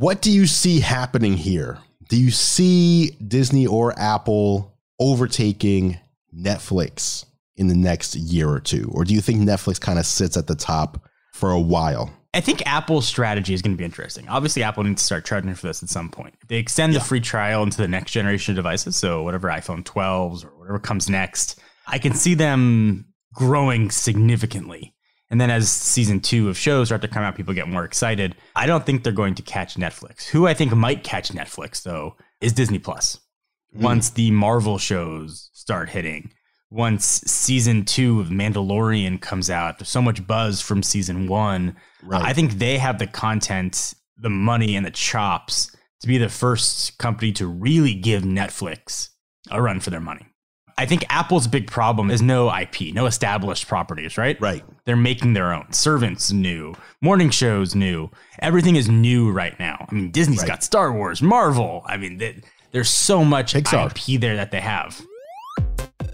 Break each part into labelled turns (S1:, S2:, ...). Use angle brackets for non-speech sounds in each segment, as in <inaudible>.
S1: What do you see happening here? Do you see Disney or Apple overtaking Netflix in the next year or two? Or do you think Netflix kind of sits at the top for a while?
S2: I think Apple's strategy is going to be interesting. Obviously, Apple needs to start charging for this at some point. They extend the free trial into the next generation of devices, so whatever iPhone 12s or whatever comes next, I can see them growing significantly. And then as season two of shows start to come out, people get more excited. I don't think they're going to catch Netflix. Who I think might catch Netflix, though, is Disney Plus. Hmm. Once the Marvel shows start hitting, once season two of Mandalorian comes out, there's so much buzz from season one.
S1: Right.
S2: I think they have the content, the money, and the chops to be the first company to really give Netflix a run for their money. I think Apple's big problem is no IP, no established properties, right?
S1: Right.
S2: They're making their own. Servants new, morning shows new. Everything is new right now. I mean, Disney's
S1: Right.
S2: got Star Wars, Marvel. I mean, they, there's so much
S1: Pixar.
S2: IP there that they have.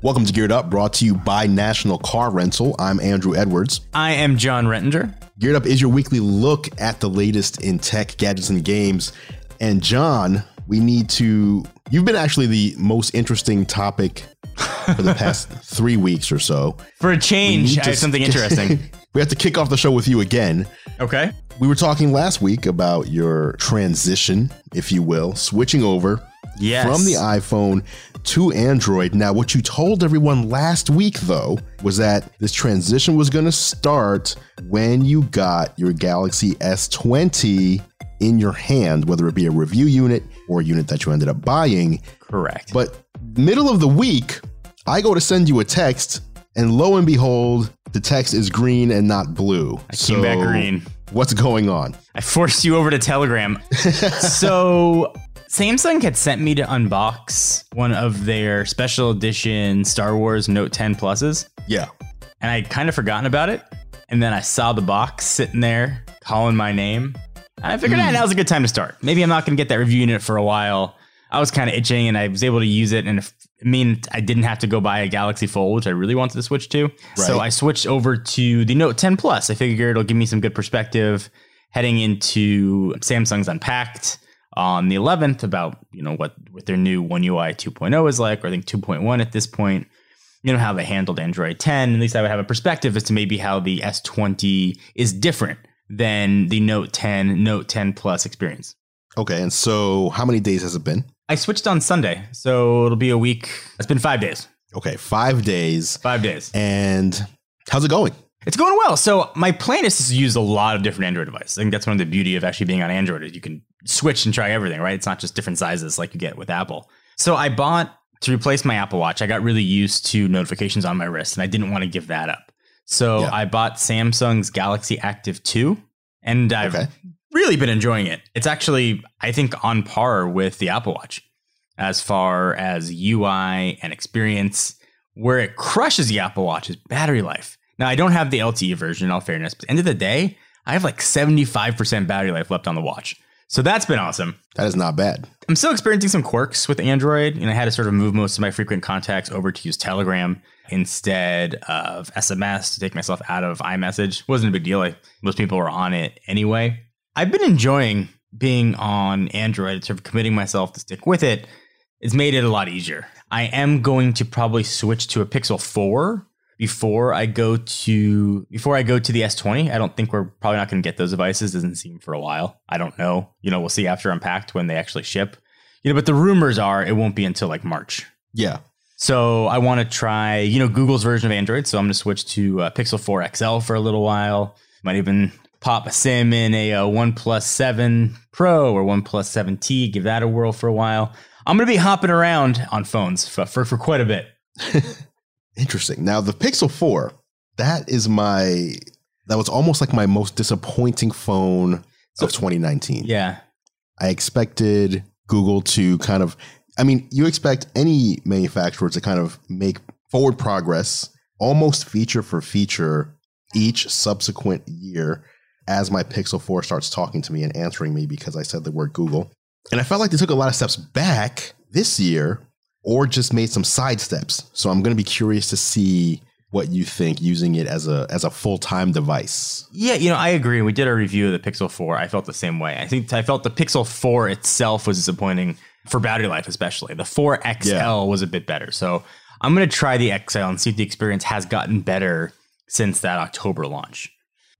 S1: Welcome to Geared Up, brought to you by National Car Rental. I'm Andrew Edwards.
S2: I am John Rettinger.
S1: Geared Up is your weekly look at the latest in tech, gadgets, and games. And John, we need to. You've been actually the most interesting topic for the past three weeks or so.
S2: For a change, I have uh, something <laughs> interesting.
S1: we have to kick off the show with you again.
S2: okay.
S1: We were talking last week about your transition, if you will, switching over
S2: Yes.
S1: from the iPhone to Android. Now, what you told everyone last week, though, was that this transition was going to start when you got your Galaxy S20 in your hand, whether it be a review unit or a unit that you ended up buying.
S2: Correct.
S1: But middle of the week, I go to send you a text, and lo and behold, the text is green and not blue.
S2: I came back green.
S1: What's going on?
S2: I forced you over to Telegram. <laughs> so Samsung had sent me to unbox one of their special edition Star Wars Note 10 Pluses,
S1: Yeah.
S2: and I'd kind of forgotten about it. And then I saw the box sitting there calling my name. And I figured, ah, now's a good time to start. Maybe I'm not going to get that review unit for a while. I was kind of itching and I was able to use it. And if, I mean, I didn't have to go buy a Galaxy Fold, which I really wanted to switch to. So I switched over to the Note 10 Plus. I figure it'll give me some good perspective heading into Samsung's Unpacked on the 11th about, you know, what, what their new One UI 2.0 is like, or I think 2.1 at this point you know how they handled Android 10. At least I would have a perspective as to maybe how the S20 is different than the Note 10, Note 10 Plus experience.
S1: Okay. And so, how many days has it been?
S2: I switched on Sunday, so it'll be a week. It's been five days.
S1: Okay, five days.
S2: Five days.
S1: And how's it going?
S2: It's going well. So my plan is to use a lot of different Android devices. I think that's one of the beauty of actually being on Android is you can switch and try everything, right? It's not just different sizes like you get with Apple. So I bought to replace my Apple Watch. I got really used to notifications on my wrist, and I didn't want to give that up. So
S1: Yeah.
S2: I bought Samsung's Galaxy Active 2, and I've
S1: Okay.
S2: Really been enjoying it. It's actually, I think, on par with the Apple Watch as far as UI and experience. Where it crushes the Apple Watch is battery life. Now, I don't have the LTE version, in all fairness, but at the end of the day, I have like 75% battery life left on the watch. So that's been awesome.
S1: That is not bad.
S2: I'm still experiencing some quirks with Android, and I had to sort of move most of my frequent contacts over to use Telegram instead of SMS to take myself out of iMessage. Wasn't a big deal. Like most people were on it anyway. I've been enjoying being on Android, sort of committing myself to stick with it. It's made it a lot easier. I am going to probably switch to a Pixel 4 before I go to before I go to the S20. I don't think we're probably not going to get those devices. Doesn't seem for a while. I don't know. You know, we'll see after Unpacked when they actually ship. You know, but the rumors are it won't be until like March.
S1: Yeah.
S2: So I want to try, you know, Google's version of Android. So I'm going to switch to uh, Pixel 4 XL for a little while. Might even pop a SIM in a uh, OnePlus 7 Pro or One 7T. Give that a whirl for a while. I'm going to be hopping around on phones for, for, for quite a bit. <laughs>
S1: Interesting. Now, the Pixel 4, that is my, that was almost like my most disappointing phone
S2: So-
S1: of 2019.
S2: Yeah.
S1: I expected Google to kind of, I mean, you expect any manufacturer to kind of make forward progress almost feature for feature each subsequent year as my Pixel 4 starts talking to me and answering me because I said the word Google. And I felt like they took a lot of steps back this year or just made some side steps. So I'm going to be curious to see what you think using it as a as a full time device.
S2: Yeah, you know, I agree. We did a review of the Pixel 4. I felt the same way. I think I felt the Pixel 4 itself was disappointing for battery life, especially. The 4 XL
S1: Yeah.
S2: was a bit better. So I'm going to try the XL and see if the experience has gotten better since that October launch.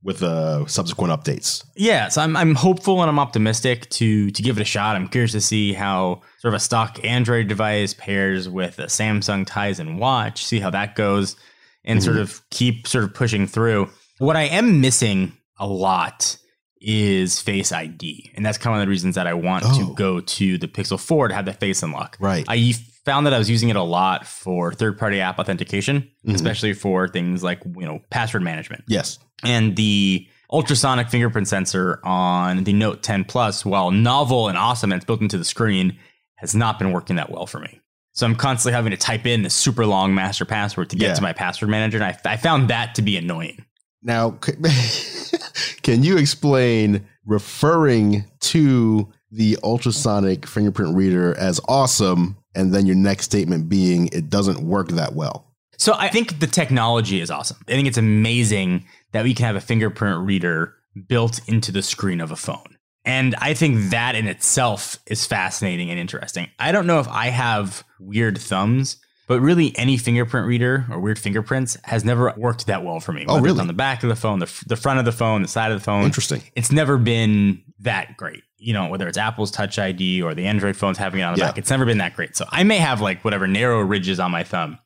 S1: With uh, subsequent updates.
S2: Yeah, so I'm, I'm hopeful and I'm optimistic to to give it a shot. I'm curious to see how sort of a stock Android device pairs with a Samsung Tizen watch, see how that goes, and sort of keep sort of pushing through. What I am missing a lot is Face ID, and that's kind of one of the reasons that I want
S1: Oh.
S2: to go to the Pixel 4 to have the face unlock.
S1: Right.
S2: I found that I was using it a lot for third-party app authentication,
S1: Mhm.
S2: especially for things like you know password management
S1: yes.
S2: and the ultrasonic fingerprint sensor on the Note 10 Plus, while novel and awesome and it's built into the screen, has not been working that well for me. So I'm constantly having to type in a super long master password to get
S1: Yeah.
S2: to my password manager, and I, I found that to be annoying.
S1: Now, <laughs> can you explain referring to the ultrasonic fingerprint reader as awesome, and then your next statement being it doesn't work that well?
S2: So I think the technology is awesome. I think it's amazing that we can have a fingerprint reader built into the screen of a phone. And I think that in itself is fascinating and interesting. I don't know if I have weird thumbs, but really any fingerprint reader or weird fingerprints has never worked that well for me.
S1: Oh,
S2: Whether
S1: really?
S2: on the back of the phone, the, the front of the phone, the side of the phone.
S1: Interesting.
S2: It's never been that great. You know, whether it's Apple's Touch ID or the Android phones having it on the
S1: Yeah.
S2: back, it's never been that great. So I may have like whatever narrow ridges on my thumb.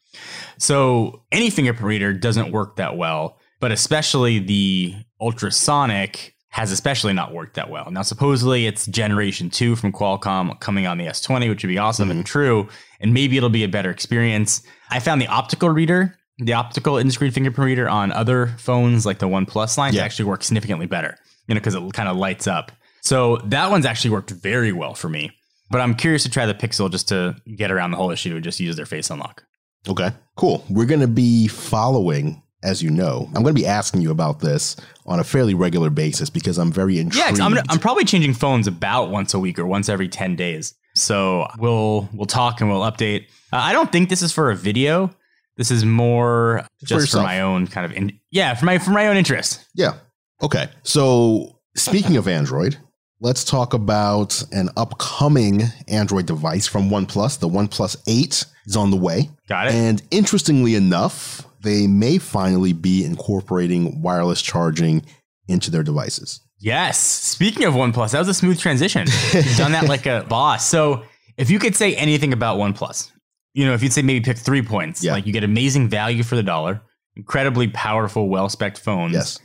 S2: So any fingerprint reader doesn't work that well, but especially the ultrasonic has especially not worked that well. Now, supposedly it's generation two from Qualcomm coming on the S20, which would be awesome and mm-hmm. true, and maybe it'll be a better experience. I found the optical reader, the optical in-screen fingerprint reader on other phones like the OnePlus line
S1: Yeah.
S2: to actually work significantly better, you know, because it kind of lights up. So that one's actually worked very well for me. But I'm curious to try the Pixel just to get around the whole issue and just use their face unlock.
S1: Okay, cool. We're going to be following, as you know, I'm going to be asking you about this on a fairly regular basis because I'm very intrigued.
S2: Yeah, I'm, gonna, I'm probably changing phones about once a week or once every 10 days. So we'll we'll talk and we'll update. Uh, I don't think this is for a video. This is more
S1: for
S2: just for,
S1: yourself.
S2: my own kind of in, yeah, for my for my own interest.
S1: Yeah. Okay. So speaking of Android, let's talk about an upcoming Android device from OnePlus. The OnePlus 8 is on the way.
S2: Got it.
S1: And interestingly enough, they may finally be incorporating wireless charging into their devices.
S2: Yes. Speaking of OnePlus, that was a smooth transition. You've done that like a <laughs> boss. So if you could say anything about OnePlus, you know, if you'd say maybe pick three points,
S1: Yeah.
S2: like you get amazing value for the dollar, incredibly powerful, well spec phones.
S1: Yes.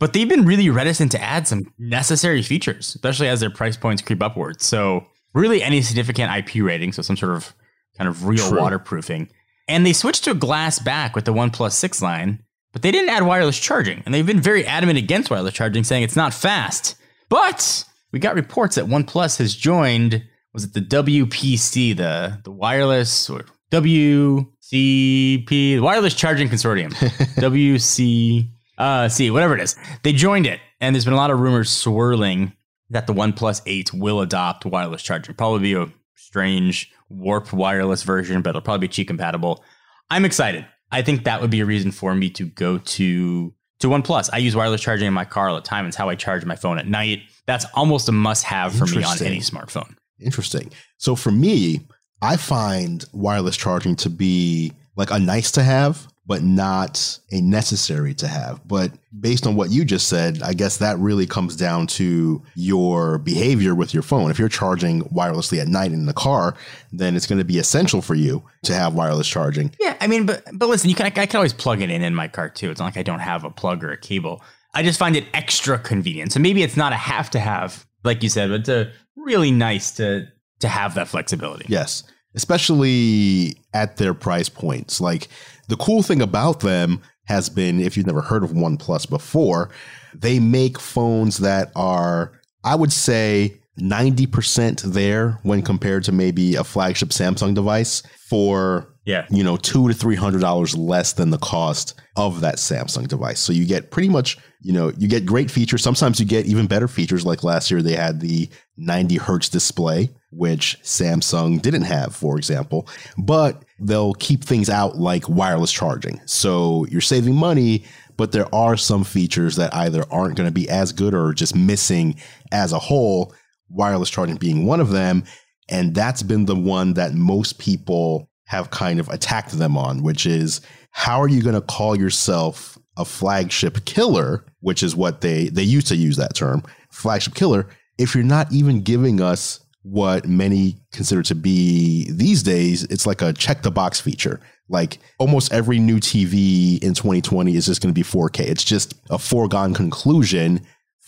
S2: But they've been really reticent to add some necessary features, especially as their price points creep upwards. So really any significant IP rating, so some sort of kind of real
S1: True.
S2: waterproofing. And they switched to a glass back with the OnePlus 6 line, but they didn't add wireless charging. And they've been very adamant against wireless charging, saying it's not fast. But we got reports that OnePlus has joined, was it the WPC, the, the wireless or WCP, the Wireless Charging Consortium, <laughs> WC, uh, see, whatever it is. They joined it. And there's been a lot of rumors swirling that the OnePlus 8 will adopt wireless charging. Probably be a strange warp wireless version, but it'll probably be Qi compatible. I'm excited. I think that would be a reason for me to go to to OnePlus. I use wireless charging in my car all the time. It's how I charge my phone at night. That's almost a must have for me on any smartphone.
S1: Interesting. So for me, I find wireless charging to be like a nice to have, but not a necessary to have. But based on what you just said, I guess that really comes down to your behavior with your phone. If you're charging wirelessly at night in the car, then it's going to be essential for you to have wireless charging.
S2: Yeah, I mean, but but listen, you can I, can always plug it in in my car too. It's not like I don't have a plug or a cable. I just find it extra convenient. So maybe it's not a have to have, like you said, but it's a really nice to to have that flexibility.
S1: Yes, especially at their price points. Like the cool thing about them has been, if you've never heard of OnePlus before, they make phones that are, I would say, 90% there when compared to maybe a flagship Samsung device for
S2: Yeah.
S1: you know, two to three hundred dollars less than the cost of that Samsung device. So you get pretty much, you know, you get great features. Sometimes you get even better features. Like last year, they had the ninety hertz display, which Samsung didn't have, for example. But they'll keep things out like wireless charging. So you're saving money, but there are some features that either aren't going to be as good or just missing as a whole, wireless charging being one of them. And that's been the one that most people have kind of attacked them on, which is how are you going to call yourself a flagship killer, which is what they they used to use that term, flagship killer, if you're not even giving us what many consider to be these days, it's like a check the box feature. Like almost every new TV in 2020 is just going to be 4K. It's just a foregone conclusion.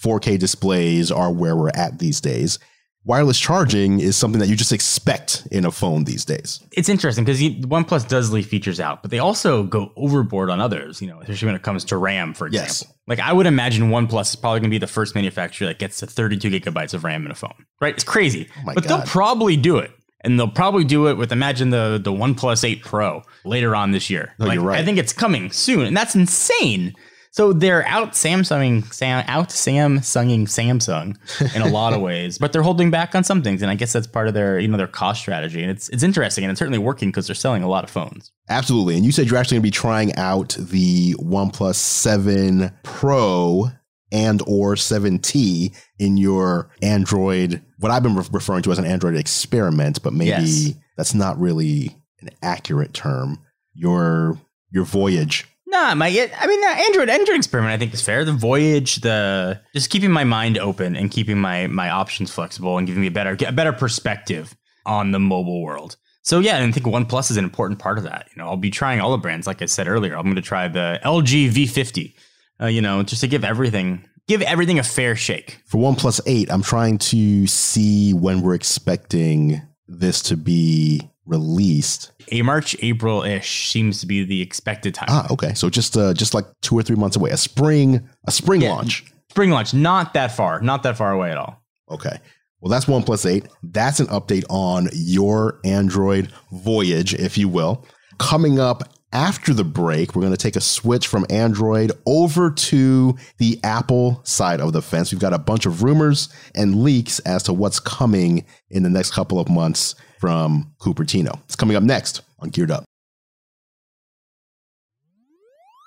S1: 4K displays are where we're at these days wireless charging is something that you just expect in a phone these days.
S2: It's interesting because OnePlus does leave features out, but they also go overboard on others, you know, especially when it comes to RAM, for example. Yes. Like I would imagine OnePlus is probably going to be the first manufacturer that gets to 32 gigabytes of RAM in a phone, right? It's crazy, oh but God. they'll probably do it. And they'll probably do it with imagine the the OnePlus 8 Pro later on this year.
S1: No, like, you're right.
S2: I think it's coming soon, and that's insane. So they're out Samsunging, Sam, out Samsunging Samsung in a lot of <laughs> ways, but they're holding back on some things, and I guess that's part of their you know their cost strategy, and it's it's interesting and it's certainly working because they're selling a lot of phones.
S1: Absolutely, and you said you're actually going to be trying out the OnePlus Seven Pro and or 7T in your Android, what I've been re- referring to as an Android experiment, but maybe yes. that's not really an accurate term. Your your voyage
S2: Nah, my I mean, the Android Android experiment I think is fair. The voyage, the just keeping my mind open and keeping my my options flexible and giving me a better a better perspective on the mobile world. So yeah, and I think OnePlus is an important part of that. You know, I'll be trying all the brands, like I said earlier. I'm going to try the LG V50. Uh, you know, just to give everything give everything a fair shake.
S1: For OnePlus Eight, I'm trying to see when we're expecting this to be released.
S2: A March, April ish seems to be the expected time.
S1: Ah, okay. So just uh, just like two or three months away. A spring, a spring yeah. launch.
S2: Spring launch, not that far, not that far away at all.
S1: Okay. Well, that's OnePlus 8. That's an update on your Android voyage, if you will. Coming up after the break, we're going to take a switch from Android over to the Apple side of the fence. We've got a bunch of rumors and leaks as to what's coming in the next couple of months from Cupertino. It's coming up next on Geared Up.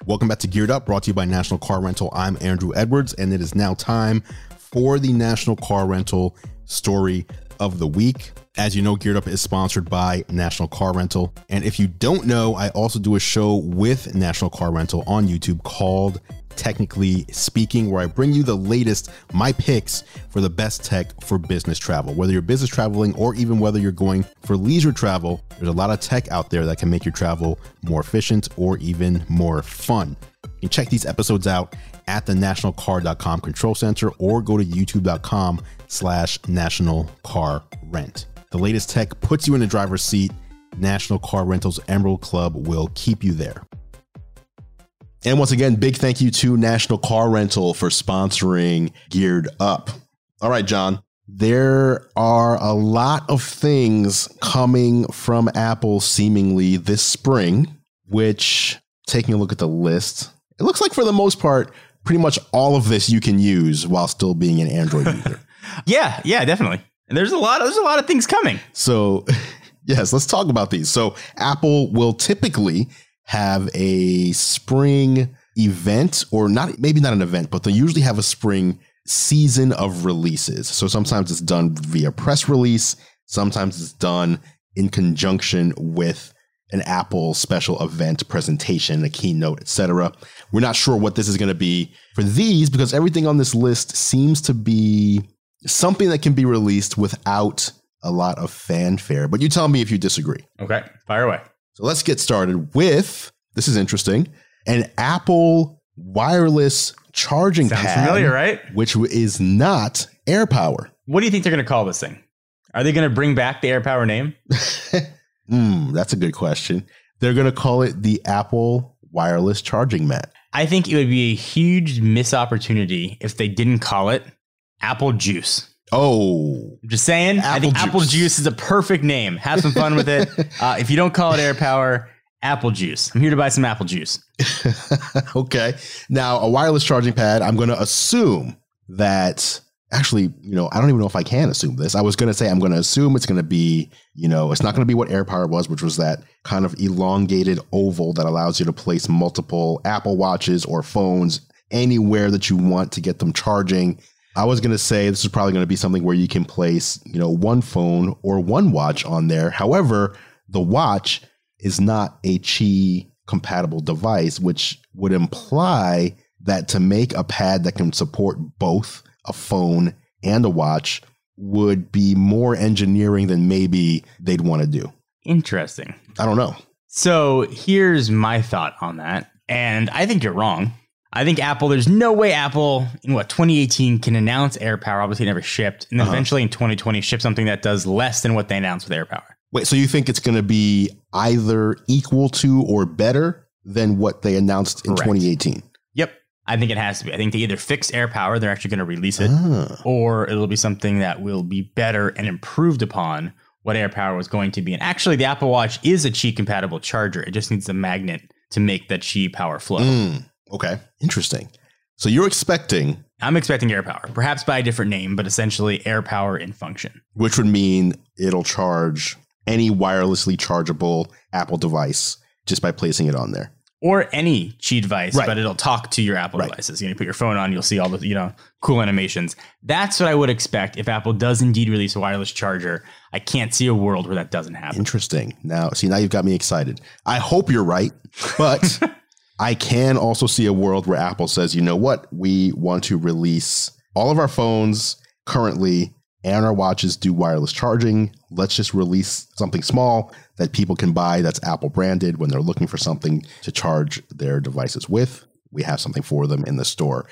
S1: Welcome back to Geared Up, brought to you by National Car Rental. I'm Andrew Edwards, and it is now time for the National Car Rental story of the week. As you know, Geared Up is sponsored by National Car Rental. And if you don't know, I also do a show with National Car Rental on YouTube called technically speaking, where I bring you the latest, my picks for the best tech for business travel. Whether you're business traveling or even whether you're going for leisure travel, there's a lot of tech out there that can make your travel more efficient or even more fun. You can check these episodes out at the nationalcar.com control center or go to youtube.com slash national car rent. The latest tech puts you in the driver's seat. National Car Rentals Emerald Club will keep you there. And once again, big thank you to National Car Rental for sponsoring Geared Up. All right, John. There are a lot of things coming from Apple seemingly this spring, which, taking a look at the list, it looks like for the most part, pretty much all of this you can use while still being an Android user. <laughs>
S2: yeah, yeah, definitely. And there's a lot of, there's a lot of things coming.
S1: So, <laughs> yes, let's talk about these. So, Apple will typically have a spring event or not maybe not an event but they usually have a spring season of releases so sometimes it's done via press release sometimes it's done in conjunction with an apple special event presentation a keynote etc we're not sure what this is going to be for these because everything on this list seems to be something that can be released without a lot of fanfare but you tell me if you disagree
S2: okay fire away
S1: so let's get started with this is interesting an Apple wireless charging
S2: Sounds
S1: pad.
S2: familiar, right?
S1: Which is not AirPower.
S2: What do you think they're going to call this thing? Are they going to bring back the AirPower name? <laughs>
S1: mm, that's a good question. They're going to call it the Apple wireless charging mat.
S2: I think it would be a huge miss opportunity if they didn't call it Apple Juice.
S1: Oh,
S2: I'm just saying. Apple I think juice. Apple Juice is a perfect name. Have some fun with it. <laughs> Uh, if you don't call it Air Power, Apple Juice. I'm here to buy some apple juice. <laughs>
S1: okay. Now, a wireless charging pad. I'm going to assume that actually, you know, I don't even know if I can assume this. I was going to say I'm going to assume it's going to be, you know, it's not going to be what Air Power was, which was that kind of elongated oval that allows you to place multiple Apple Watches or phones anywhere that you want to get them charging. I was going to say this is probably going to be something where you can place, you know, one phone or one watch on there. However, the watch is not a Qi compatible device, which would imply that to make a pad that can support both a phone and a watch would be more engineering than maybe they'd want to do.
S2: Interesting.
S1: I don't know.
S2: So here's my thought on that. And I think you're wrong. I think Apple, there's no way Apple in what 2018 can announce AirPower, obviously never shipped, and then
S1: Uh-huh.
S2: eventually in 2020 ship something that does less than what they announced with AirPower.
S1: Wait, so you think it's going to be either equal to or better than what they announced in
S2: Correct.
S1: 2018?
S2: Yep. I think it has to be. I think they either fix AirPower, they're actually going to release it,
S1: Ah,
S2: or it'll be something that will be better and improved upon what AirPower was going to be. And actually, the Apple Watch is a Qi compatible charger. It just needs a magnet to make that Qi power flow.
S1: mm, okay, interesting. So you're expecting,
S2: I'm expecting air power, perhaps by a different name, but essentially air power in function.
S1: which would mean it'll charge any wirelessly chargeable Apple device just by placing it on there.
S2: Or any Qi device,
S1: Right.
S2: but it'll talk to your Apple
S1: Right.
S2: devices. You know, you put your phone on, you'll see all the you know cool animations. That's what I would expect if Apple does indeed release a wireless charger. I can't see a world where that doesn't happen.
S1: Interesting. Now, see, now you've got me excited. I hope you're right, but <laughs> I can also see a world where Apple says, you know what? We want to release all of our phones currently and our watches do wireless charging. Let's just release something small that people can buy that's Apple branded when they're looking for something to charge their devices with. We have something for them in the store.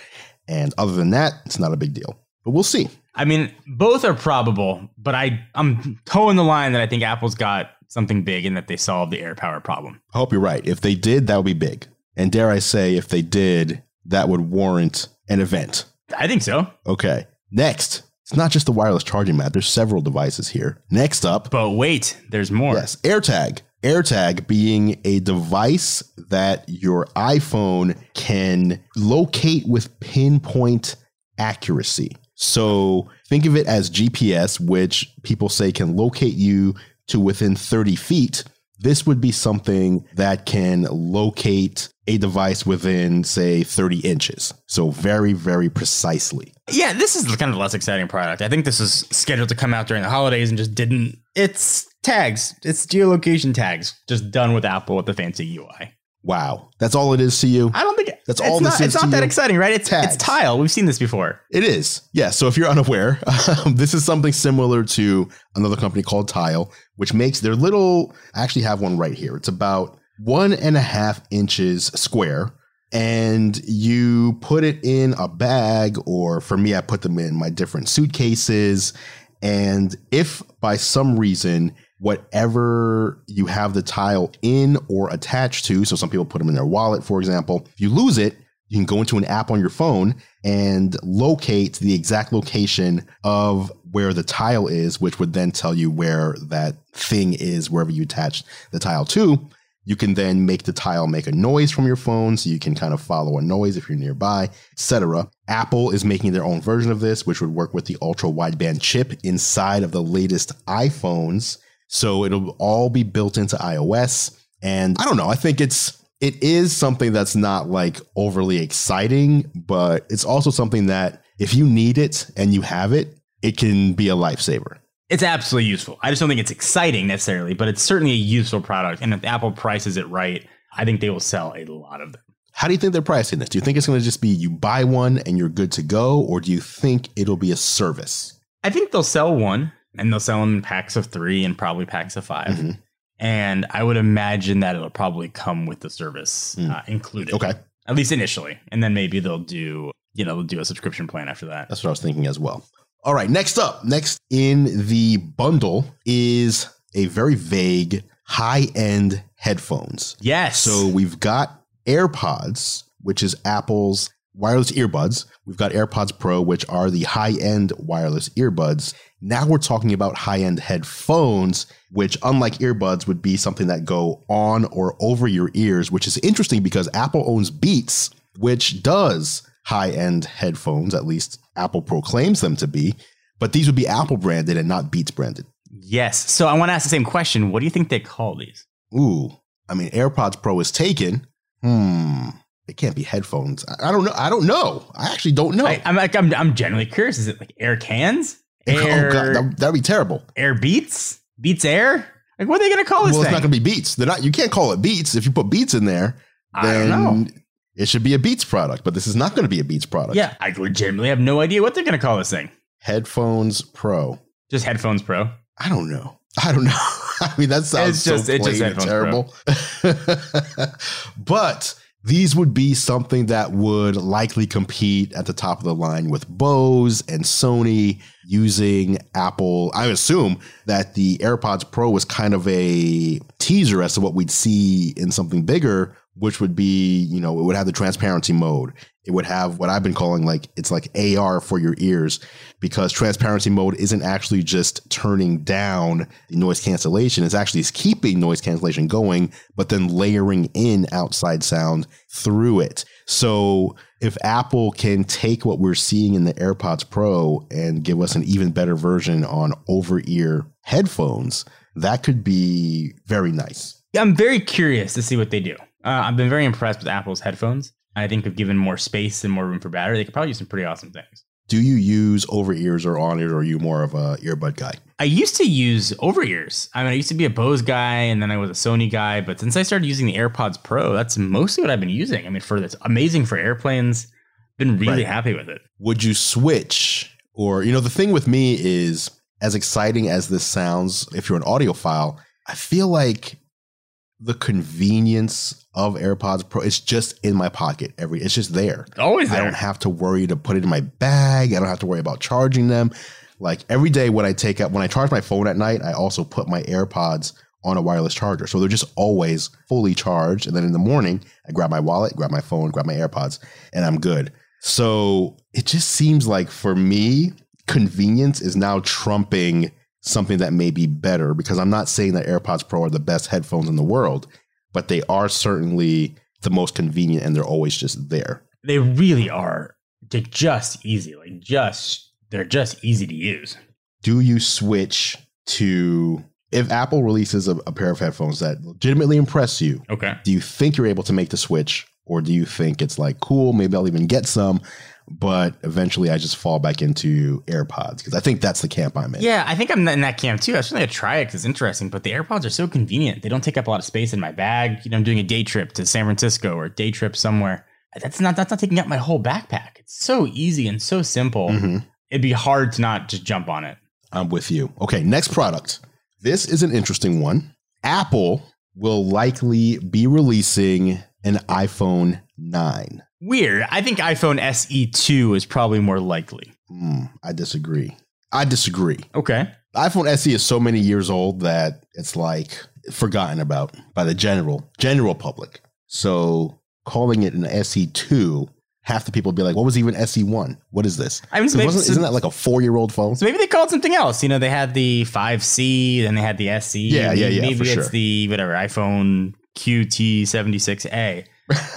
S1: And other than that, it's not a big deal. But we'll see.
S2: I mean, both are probable, but I I'm toeing the line that I think Apple's got something big and that they solved the air power problem.
S1: I hope you're right. If they did, that would be big. And dare I say, if they did, that would warrant an event.
S2: I think so.
S1: Okay. Next, it's not just the wireless charging mat. There's several devices here. Next up,
S2: But wait, there's more.
S1: yes, AirTag. AirTag being a device that your iPhone can locate with pinpoint accuracy. So think of it as GPS, which people say can locate you to within 30 feet. This would be something that can locate a device within, say, 30 inches. So very, very precisely.
S2: Yeah, this is kind of a less exciting product. I think this is scheduled to come out during the holidays and just didn't. It's tags. It's geolocation tags, just done with Apple with the fancy UI.
S1: Wow. That's all it is to you?
S2: I don't think
S1: That's
S2: it's
S1: all
S2: not,
S1: this is
S2: It's not that
S1: you?
S2: exciting, right? It's
S1: Tags.
S2: it's tile. We've seen this before.
S1: It is. Yeah. So if you're unaware, um, <laughs> this is something similar to another company called Tile, which makes their little, I actually have one right here. It's about one and a half inches square. And you put it in a bag, or for me, I put them in my different suitcases. And if by some reason, whatever you have the tile in or attached to, so some people put them in their wallet, for example, if you lose it, you can go into an app on your phone and locate the exact location of where the tile is, which would then tell you where that thing is, wherever you attach the tile to. You can then make the tile make a noise from your phone, so you can kind of follow a noise if you're nearby, etc. Apple is making their own version of this, which would work with the ultra wideband chip inside of the latest iPhones. So it'll all be built into iOS. And I don't know, I think it's it is something that's not like overly exciting, but it's also something that if you need it and you have it, it can be a lifesaver.
S2: It's absolutely useful. I just don't think it's exciting necessarily, but it's certainly a useful product. And if Apple prices it right, I think they will sell a lot of them.
S1: How do you think they're pricing this? Do you think it's going to just be you buy one and you're good to go, or do you think it'll be a service?
S2: I think they'll sell one and they'll sell them in packs of three and probably packs of 5
S1: Mhm.
S2: And I would imagine that it'll probably come with the service
S1: Mm.
S2: uh, included.
S1: Okay,
S2: At least initially. And then maybe they'll do, you know, they'll do a subscription plan after that.
S1: that's what I was thinking as well. All right, next up, next in the bundle is a very vague high end headphones.
S2: Yes.
S1: So we've got AirPods, which is Apple's wireless earbuds. We've got AirPods Pro, which are the high end wireless earbuds. Now we're talking about high end headphones, which, unlike earbuds, would be something that go on or over your ears, which is interesting because Apple owns Beats, which does high end headphones, at least Apple proclaims them to be. But these would be Apple branded and not Beats branded.
S2: Yes. So I want to ask the same question. What do you think they call these?
S1: Ooh, I mean, AirPods Pro is taken. Hmm. It can't be headphones. I I don't know. I don't know. I actually don't know.
S2: I, I'm like, I'm, I'm genuinely curious. Is it like Air Cans? Air, <laughs>
S1: oh god, that, that'd be terrible.
S2: Air Beats? Beats Air? Like, what are they going to call this
S1: Well, it's not going to be Beats. They're not. You can't call it Beats if you put Beats in there.
S2: I don't
S1: Then
S2: know.
S1: It should be a Beats product. But this is not going to be a Beats product.
S2: yeah, I legitimately have no idea what they're going to call this thing.
S1: Headphones Pro.
S2: Just Headphones Pro.
S1: I don't know. I don't know. <laughs> I mean, that sounds
S2: It's just-
S1: so
S2: it's just
S1: plain and terrible. <laughs> but these would be something that would likely compete at the top of the line with Bose and Sony using Apple. I assume that the AirPods Pro was kind of a teaser as to what we'd see in something bigger, which would be, you know, it would have the transparency mode. It would have what I've been calling like it's like AR for your ears because transparency mode isn't actually just turning down the noise cancellation. It's actually keeping noise cancellation going, but then layering in outside sound through it. So if Apple can take what we're seeing in the AirPods Pro and give us an even better version on over ear headphones, that could be very nice.
S2: I'm very curious to see what they do. Uh, I've been very impressed with Apple's headphones. I think if given more space and more room for battery, they could probably do some pretty awesome things.
S1: Do you use over ears or on ears, or are you more of a earbud guy?
S2: I used to use over ears. I mean, I used to be a Bose guy and then I was a Sony guy. But since I started using the AirPods Pro, that's mostly what I've been using. I mean, for this amazing for airplanes. Been really
S1: Right.
S2: happy with it.
S1: would you switch or you know the thing with me is as exciting as this sounds if you're an audiophile i feel like the convenience of airpods pro it's just in my pocket every it's just there.
S2: Always
S1: i don't have to worry to put it in my bag. I don't have to worry about charging them. Like every day when i take out when i charge my phone at night i also put my airpods on a wireless charger. So they're just always fully charged. And then in the morning i grab my wallet grab my phone grab my airpods and i'm good. So it just seems like for me, convenience is now trumping something that may be better because I'm not saying that AirPods Pro are the best headphones in the world, but they are certainly the most convenient and they're always just there.
S2: they really are. They're just easy. Like just they're just easy to use.
S1: Do you switch to if Apple releases a, a pair of headphones that legitimately impress you?
S2: Okay.
S1: Do you think you're able to make the switch or do you think it's like cool, maybe I'll even get some, but eventually I just fall back into AirPods because I think that's the camp I'm in.
S2: Yeah, I think I'm in that camp too. I try it because it's interesting. But the AirPods are so convenient; they don't take up a lot of space in my bag. You know, I'm doing a day trip to San Francisco or a day trip somewhere. That's not that's not taking up my whole backpack. It's so easy and so simple.
S1: Mhm.
S2: It'd be hard to not just jump on it.
S1: I'm with you. Okay, next product. This is an interesting one. Apple will likely be releasing an iPhone 9.
S2: Weird. I think iPhone SE two is probably more likely.
S1: Hmm, I disagree. I disagree.
S2: Okay.
S1: The iPhone SE is so many years old that it's like forgotten about by the general general public. So calling it an SE2, half the people be like, "What was even SE1? What is this?"
S2: I mean, so maybe,
S1: wasn't,
S2: so-
S1: isn't that like a four-year-old phone?
S2: so maybe they called something else. You know, they had the 5C, then they had the SE.
S1: Yeah, yeah, yeah,
S2: Maybe it's
S1: sure.
S2: the whatever iPhone QT76A.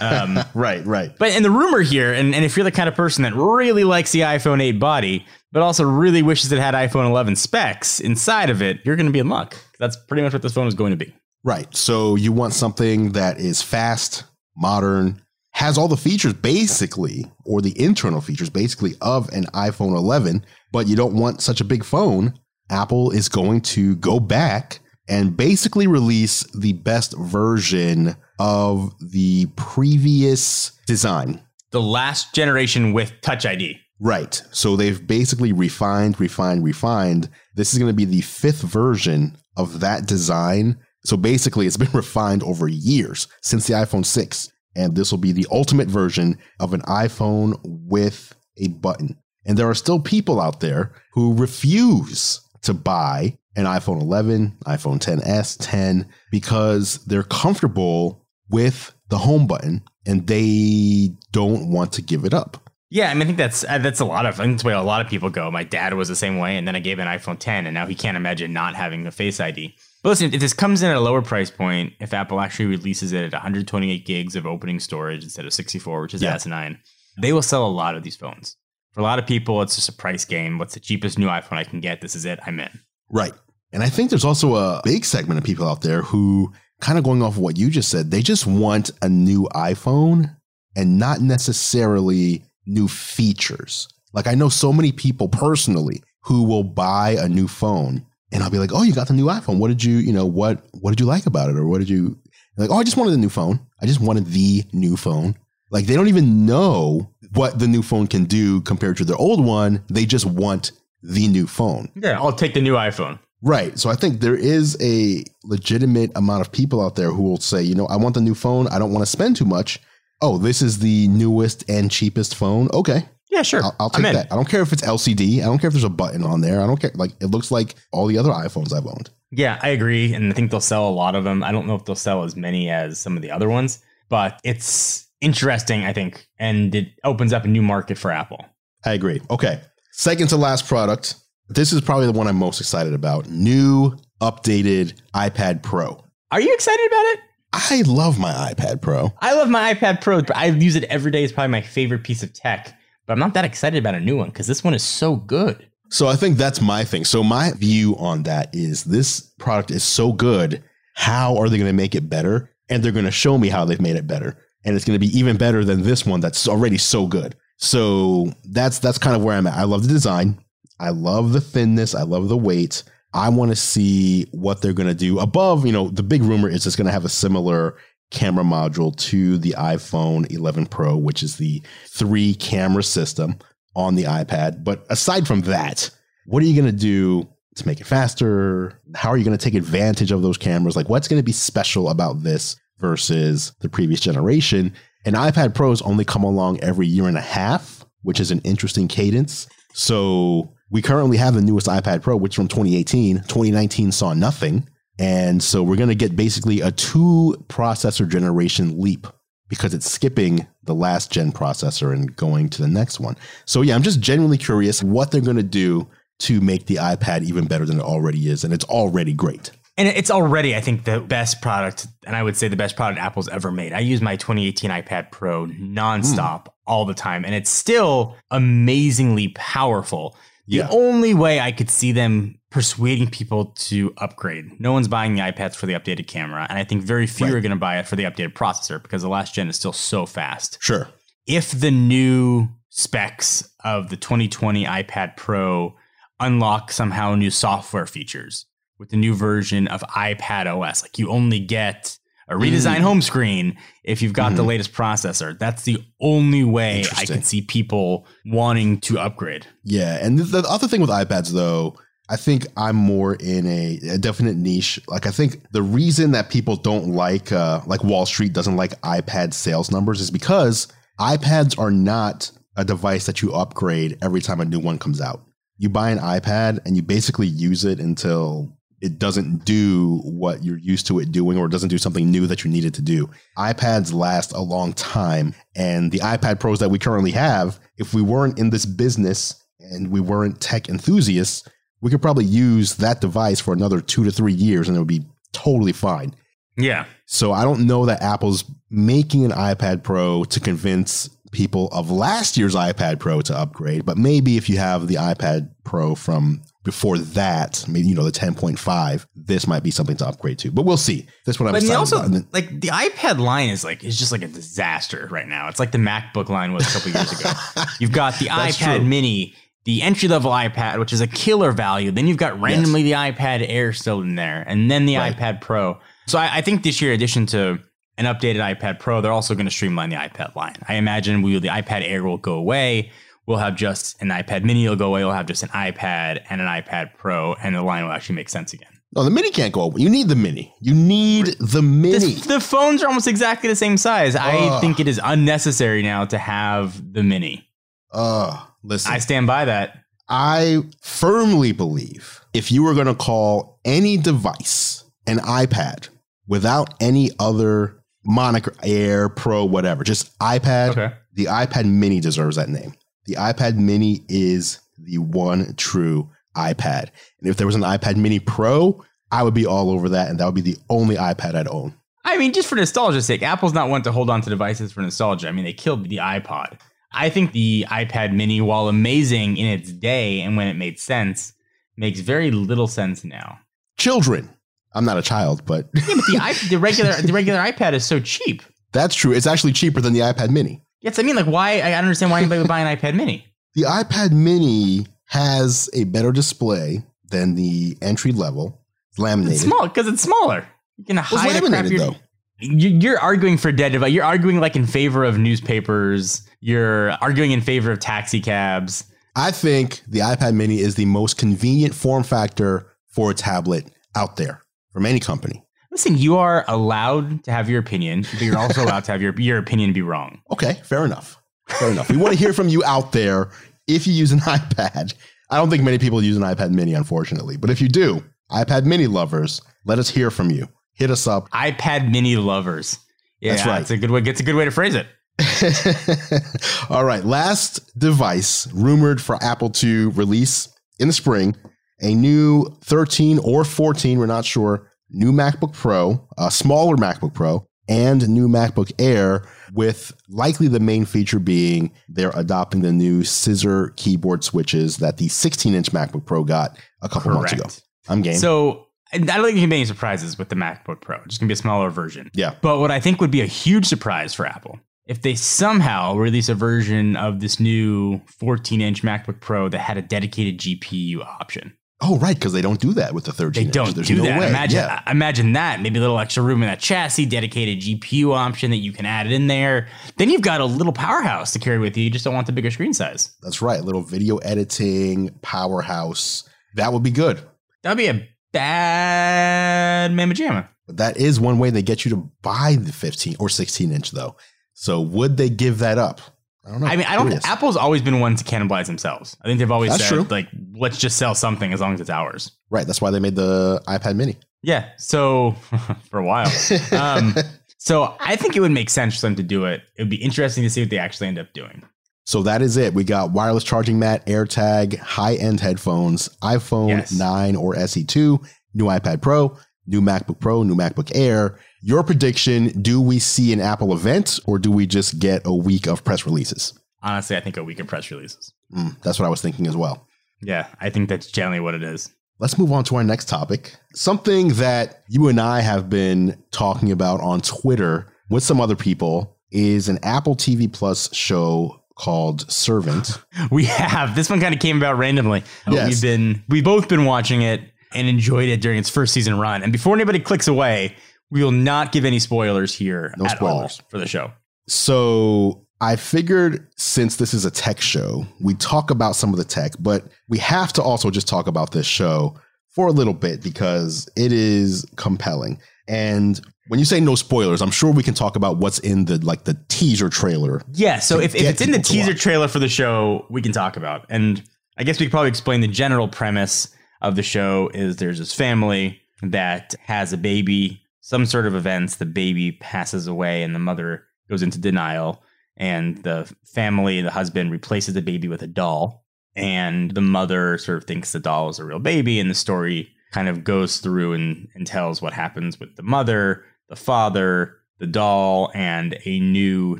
S2: Um, <laughs>
S1: right, right.
S2: But and the rumor here, and, and if you're the kind of person that really likes the iPhone 8 body, but also really wishes it had iPhone 11 specs inside of it, you're going to be in luck. That's pretty much what this phone is going to be.
S1: Right. So you want something that is fast, modern, has all the features basically, or the internal features basically of an iPhone 11, but you don't want such a big phone. Apple is going to go back and basically release the best version of the previous design.
S2: The last generation with Touch ID.
S1: Right. So they've basically refined, refined, refined. This is going to be the fifth version of that design. So basically, it's been <laughs> refined over years since the iPhone 6. And this will be the ultimate version of an iPhone with a button. And there are still people out there who refuse to buy an iPhone 11, iPhone 10s, 10 because they're comfortable with the home button and they don't want to give it up.
S2: Yeah, I mean, I think that's uh, that's a lot of. That's way a lot of people go. My dad was the same way, and then I gave him an iPhone 10, and now he can't imagine not having the Face ID. But listen, if this comes in at a lower price point, if Apple actually releases it at 128 gigs of opening storage instead of 64, which is
S1: Yeah.
S2: S9, they will sell a lot of these phones. For a lot of people, it's just a price game. What's the cheapest new iPhone I can get? This is it. I'm in.
S1: Right. And I think there's also a big segment of people out there who, kind of going off of what you just said, they just want a new iPhone and not necessarily new features. Like I know so many people personally who will buy a new phone and I'll be like, "Oh, you got the new iPhone. What did you, you know, what what did you like about it or what did you like, "Oh, I just wanted a new phone. I just wanted the new phone." Like they don't even know what the new phone can do compared to their old one. They just want the new phone.
S2: Yeah, I'll take the new iPhone.
S1: Right. So I think there is a legitimate amount of people out there who will say, you know, I want the new phone. I don't want to spend too much. Oh, this is the newest and cheapest phone. Okay.
S2: Yeah, sure.
S1: I'll, I'll take that. I don't care if it's LCD. I don't care if there's a button on there. I don't care. Like it looks like all the other iPhones I've owned.
S2: Yeah, I agree. And I think they'll sell a lot of them. I don't know if they'll sell as many as some of the other ones, but it's interesting, I think. And it opens up a new market for Apple.
S1: I agree. Okay. Second to last product. This is probably the one I'm most excited about. New updated iPad Pro.
S2: Are you excited about it?
S1: I love my iPad Pro.
S2: I love my iPad Pro, I use it every day. It's probably my favorite piece of tech. But I'm not that excited about a new one because this one is so good.
S1: So I think that's my thing. So my view on that is this product is so good. How are they going to make it better? And they're going to show me how they've made it better. And it's going to be even better than this one that's already so good. So that's that's kind of where I'm at. I love the design. I love the thinness. I love the weight. I want to see what they're going to do above, you know, the big rumor is it's going to have a similar camera module to the iPhone 11 Pro, which is the three camera system on the iPad. But aside from that, what are you going to do to make it faster? How are you going to take advantage of those cameras? Like, what's going to be special about this versus the previous generation? And iPad Pros only come along every year and a half, which is an interesting cadence. So we currently have the newest iPad Pro, which from 2018. 2019 saw nothing. And so we're going to get basically a two processor generation leap because it's skipping the last gen processor and going to the next one. So yeah, I'm just genuinely curious what they're going to do to make the iPad even better than it already is. And it's already great.
S2: And it's already, I think, the best product, and I would say the best product Apple's ever made. I use my 2018 iPad Pro nonstop mm. all the time, and it's still amazingly powerful. The yeah. only way I could see them persuading people to upgrade. No one's buying the iPads for the updated camera, and I think very few right. are going to buy it for the updated processor because the last gen is still so fast.
S1: Sure.
S2: If the new specs of the 2020 iPad Pro unlock somehow new software features with the new version of iPad OS, like you only get a redesigned mm. home screen if you've got mm-hmm. the latest processor. That's the only way I can see people wanting to upgrade.
S1: Yeah, and the other thing with iPads though, I think I'm more in a, a definite niche. Like I think the reason that people don't like uh, like Wall Street doesn't like iPad sales numbers is because iPads are not a device that you upgrade every time a new one comes out. You buy an iPad and you basically use it until it doesn't do what you're used to it doing or it doesn't do something new that you need it to do. iPads last a long time. And the iPad Pros that we currently have, if we weren't in this business and we weren't tech enthusiasts, we could probably use that device for another two to three years and it would be totally fine.
S2: Yeah.
S1: So I don't know that Apple's making an iPad Pro to convince people of last year's iPad Pro to upgrade, but maybe if you have the iPad Pro from before that, maybe you know the 10.5, this might be something to upgrade to. But we'll see. That's what I'm. But also,
S2: about. like the iPad line is like it's just like a disaster right now. It's like the MacBook line was a couple years ago. <laughs> You've got the iPad true. Mini, the entry level iPad, which is a killer value. Then you've got randomly yes. the iPad Air still in there, and then the right. iPad Pro. So I, I think this year, in addition to an updated iPad Pro, they're also going to streamline the iPad line. I imagine we the iPad Air will go away. We'll have just an iPad Mini will go away. We'll have just an iPad and an iPad Pro, and the line will actually make sense again.
S1: No, the Mini can't go away. You need the Mini. You need the Mini.
S2: This, the phones are almost exactly the same size. Uh, I think it is unnecessary now to have the Mini.
S1: Uh, listen.
S2: I stand by that.
S1: I firmly believe if you were going to call any device an iPad without any other moniker, Air, Pro, whatever, just iPad, okay. the iPad Mini deserves that name. The iPad Mini is the one true iPad. And if there was an iPad Mini Pro, I would be all over that, and that would be the only iPad I'd own.
S2: I mean, just for nostalgia's sake, Apple's not one to hold on to devices for nostalgia. I mean, they killed the iPod. I think the iPad mini, while amazing in its day and when it made sense, makes very little sense now.
S1: Children. I'm not a child, but
S2: Yeah, but the, <laughs> the regular the regular iPad is so cheap.
S1: that's true. It's actually cheaper than the iPad mini.
S2: Yes, I mean, like, why? I don't understand why anybody would buy an iPad mini. <laughs>
S1: The iPad mini has a better display than the entry level. It's laminated.
S2: It's small because it's smaller. You can
S1: It's
S2: hide the crap.
S1: laminated,
S2: You're,
S1: though.
S2: you- you're arguing for dead device. You're arguing like in favor of newspapers. You're arguing in favor of taxi cabs.
S1: I think the iPad mini is the most convenient form factor for a tablet out there from any company.
S2: Listen, you are allowed to have your opinion, but you're also allowed to have your your opinion be wrong.
S1: Okay, fair enough. Fair enough. We want to hear from you out there if you use an <laughs> iPad. I don't think many people use an iPad mini, unfortunately. But if you do, iPad mini lovers, let us hear from you. Hit us up.
S2: iPad mini lovers. Yeah,
S1: That's right.
S2: It's a good way. It's a good way to phrase it. <laughs>
S1: All right, last device rumored for Apple to release in the spring a new 13 or 14, we're not sure, new MacBook Pro, a smaller MacBook Pro, and new MacBook Air, with likely the main feature being they're adopting the new scissor keyboard switches that the 16 inch MacBook Pro got a couple months ago.
S2: Correct.
S1: I'm game.
S2: So I don't think there can be any surprises with the MacBook Pro. It's just gonna be a smaller version.
S1: yeah.
S2: But what I think would be a huge surprise for Apple if they somehow release a version of this new 14 inch MacBook Pro that had a dedicated GPU option.
S1: Oh, right, because they don't do that with the 13
S2: They don't do
S1: no
S2: that.
S1: way.
S2: Imagine,
S1: Yeah.
S2: imagine that. Maybe a little extra room in that chassis, dedicated GPU option that you can add in there. Then you've got a little powerhouse to carry with you. You just don't want the bigger screen size.
S1: That's right. Little video editing powerhouse. That would be good.
S2: That'd be a bad mamma jamma.
S1: But that is one way they get you to buy the 15 or 16 inch, though. So would they give that up? I don't know.
S2: I mean, I don't.
S1: Curious.
S2: Apple's always been one to cannibalize themselves. I think they've always
S1: That's
S2: said,
S1: true.
S2: like, let's just sell something as long as it's ours.
S1: Right. That's why they made the iPad Mini.
S2: Yeah. So <laughs> for a while. Um, so I think it would make sense for them to do it. It would be interesting to see what they actually end up doing.
S1: so that is it. We got wireless charging mat, AirTag, high end headphones, iPhone
S2: Yes.
S1: 9 or SE2, new iPad Pro, new MacBook Pro, new MacBook Air. Your prediction do we see an Apple event or do we just get a week of press releases?
S2: Honestly, I think a week of press releases.
S1: Mm, that's what I was thinking as well.
S2: Yeah, I think that's generally what it is.
S1: Let's move on to our next topic. Something that you and I have been talking about on Twitter with some other people is an Apple TV Plus show called Servant. <laughs>
S2: We have this one kind of came about randomly. Uh,
S1: Yes.
S2: We've been we've both been watching it and enjoyed it during its first season run. And before anybody clicks away, we will not give any spoilers here
S1: No
S2: at
S1: spoilers.
S2: all for the show.
S1: So I figured since this is a tech show, we talk about some of the tech, but we have to also just talk about this show for a little bit because it is compelling. And when you say no spoilers, I'm sure we can talk about what's in the like the teaser trailer.
S2: Yeah, so if, if it's in the teaser trailer for the show, we can talk about. And I guess we could probably explain the general premise of the show is there's this family that has a baby, some sort of events, the baby passes away and the mother goes into denial and the family, the husband replaces the baby with a doll and the mother sort of thinks the doll is a real baby and the story kind of goes through and, and tells what happens with the mother, the father, the doll, and a new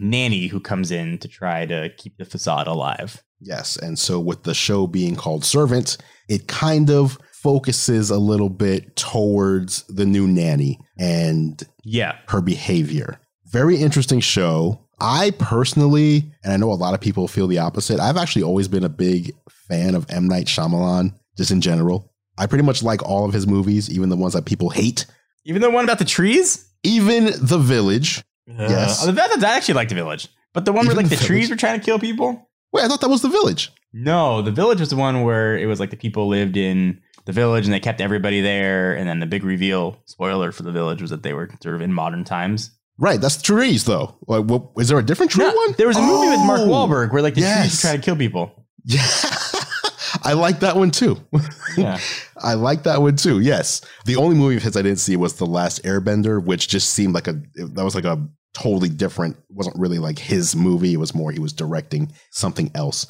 S2: nanny who comes in to try to keep the facade alive.
S1: Yes. And so with the show being called Servant, it kind of focuses a little bit towards the new nanny and
S2: Yeah.
S1: her behavior. Very interesting show. I personally, and I know a lot of people feel the opposite, I've actually always been a big fan of M. Night Shyamalan, just in general. I pretty much like all of his movies, even the ones that people hate.
S2: Even the one about the trees?
S1: Even The Village. Yes.
S2: Uh, that, I actually like the village. But the one where like the
S1: The
S2: trees were trying to kill people?
S1: Wait, I thought that was The Village.
S2: No, the village was the one where it was like the people lived in the village and they kept everybody there. And then the big reveal, spoiler for the village, was that they were sort of in modern times.
S1: Right, that's trees, though. Like, what, is there a different tree
S2: No,
S1: one?
S2: There was a movie with Mark
S1: Oh,
S2: Wahlberg where like the trees
S1: yes.
S2: were trying to kill people.
S1: Yeah. <laughs> I like that one too. <laughs>
S2: Yeah.
S1: I like that one too. Yes. The only movie of his I didn't see was The Last Airbender, which just seemed like a that was like a totally different, wasn't really like his movie. It was more he was directing something else.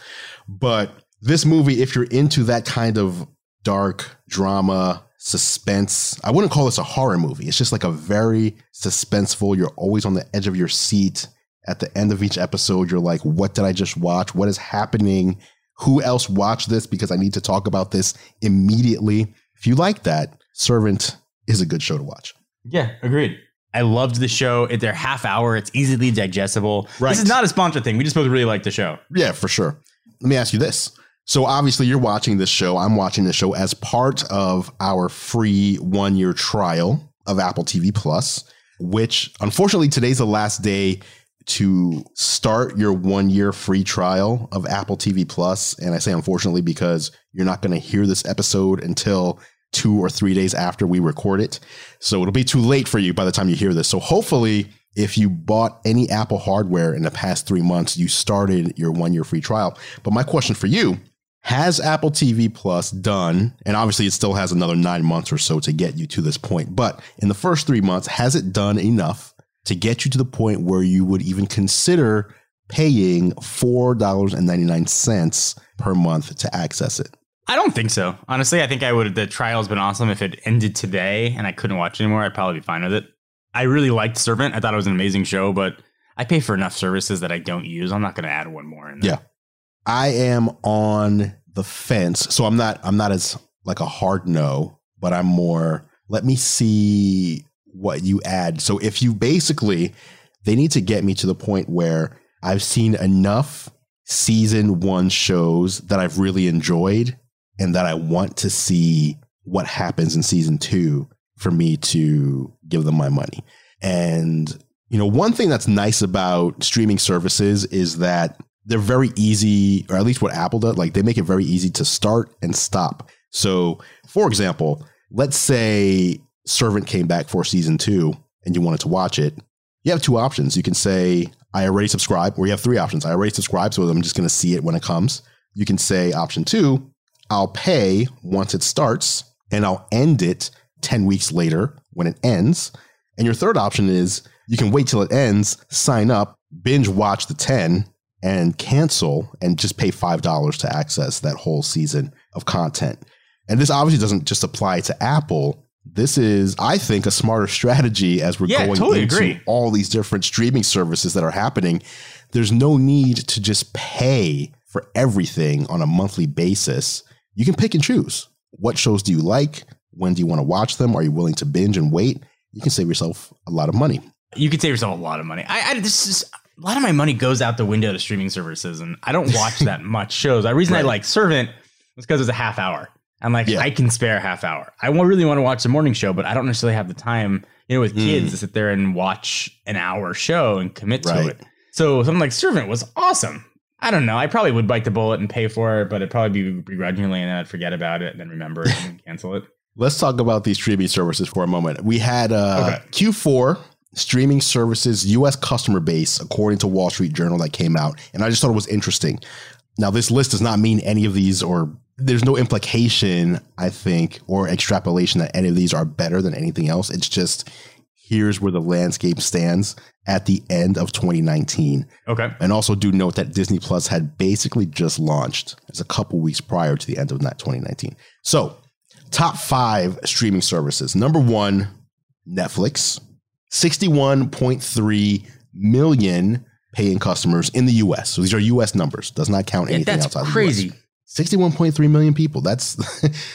S1: But this movie, if you're into that kind of dark drama, suspense, I wouldn't call this a horror movie. It's just like a very suspenseful, you're always on the edge of your seat At the end of each episode, you're like, what did I just watch? What is happening? Who else watched this? Because I need to talk about this immediately. If you like that, Servant is a good show to watch.
S2: Yeah, agreed. I loved the show. It's their half hour. It's easily digestible.
S1: Right.
S2: This is not a sponsor thing. We just both really like the show.
S1: Yeah, for sure. Let me ask you this. So obviously you're watching this show. I'm watching this show as part of our free one year trial of Apple TV Plus, which unfortunately today's the last day to start your one year free trial of Apple TV Plus. And I say unfortunately because you're not going to hear this episode until two or three days after we record it. So it'll be too late for you by the time you hear this. So hopefully, if you bought any Apple hardware in the past three months, you started your one year free trial. But my question for you has Apple TV Plus done, and obviously it still has another nine months or so to get you to this point, but in the first three months, has it done enough to get you to the point where you would even consider paying $4.99 per month to access it?
S2: I don't think so. Honestly, I think I would. The trial's been awesome. If it ended today and I couldn't watch anymore, I'd probably be fine with it. I really liked Servant. I thought it was an amazing show, but I pay for enough services that I don't use. I'm not going to add one more. In there.
S1: Yeah. I am on the fence. So I'm not I'm not as like a hard no, but I'm more let me see what you add. So if you basically they need to get me to the point where I've seen enough season 1 shows that I've really enjoyed and that I want to see what happens in season 2 for me to give them my money. And you know, one thing that's nice about streaming services is that they're very easy, or at least what Apple does, like they make it very easy to start and stop. So, for example, let's say Servant came back for season two and you wanted to watch it. You have two options. You can say, I already subscribe, or you have three options. I already subscribe, so I'm just going to see it when it comes. You can say, option two, I'll pay once it starts and I'll end it 10 weeks later when it ends. And your third option is you can wait till it ends, sign up, binge watch the 10, and cancel and just pay $5 to access that whole season of content. And this obviously doesn't just apply to Apple. This is, I think, a smarter strategy as we're
S2: Yeah,
S1: going
S2: totally
S1: into
S2: agree.
S1: all these different streaming services that are happening. There's no need to just pay for everything on a monthly basis. You can pick and choose. What shows do you like? When do you want to watch them? Are you willing to binge and wait? You can save yourself a lot of money.
S2: You can save yourself a lot of money. I, I this is a lot of my money goes out the window to streaming services, and I don't watch that <laughs> much shows. The reason I like Servant was because it's a half hour. I'm like,
S1: Yeah.
S2: I can spare a half hour. I really want to watch the morning show, but I don't necessarily have the time, you know, with kids to sit there and watch an hour show and commit to
S1: Mm.
S2: It. So something like Servant was awesome. I don't know. I probably would bite the bullet and pay for it, but it'd probably be begrudgingly, and then I'd forget about it and then remember it and cancel it.
S1: Let's talk about these streaming services for a moment. We had uh,
S2: Okay.
S1: Q4 streaming services US customer base, according to Wall Street Journal, that came out. And I just thought it was interesting. Now, this list does not mean any of these, or there's no implication, I think, or extrapolation that any of these are better than anything else. It's just here's where the landscape stands at the end of 2019.
S2: Okay.
S1: And also do note that Disney Plus had basically just launched as a couple weeks prior to the end of that 2019. So, top five streaming services. Number one, Netflix. 61.3 million paying customers in the US. So these are US numbers. Does not count
S2: Yeah,
S1: anything
S2: that's
S1: outside
S2: crazy.
S1: the US. 61.3 million people. That's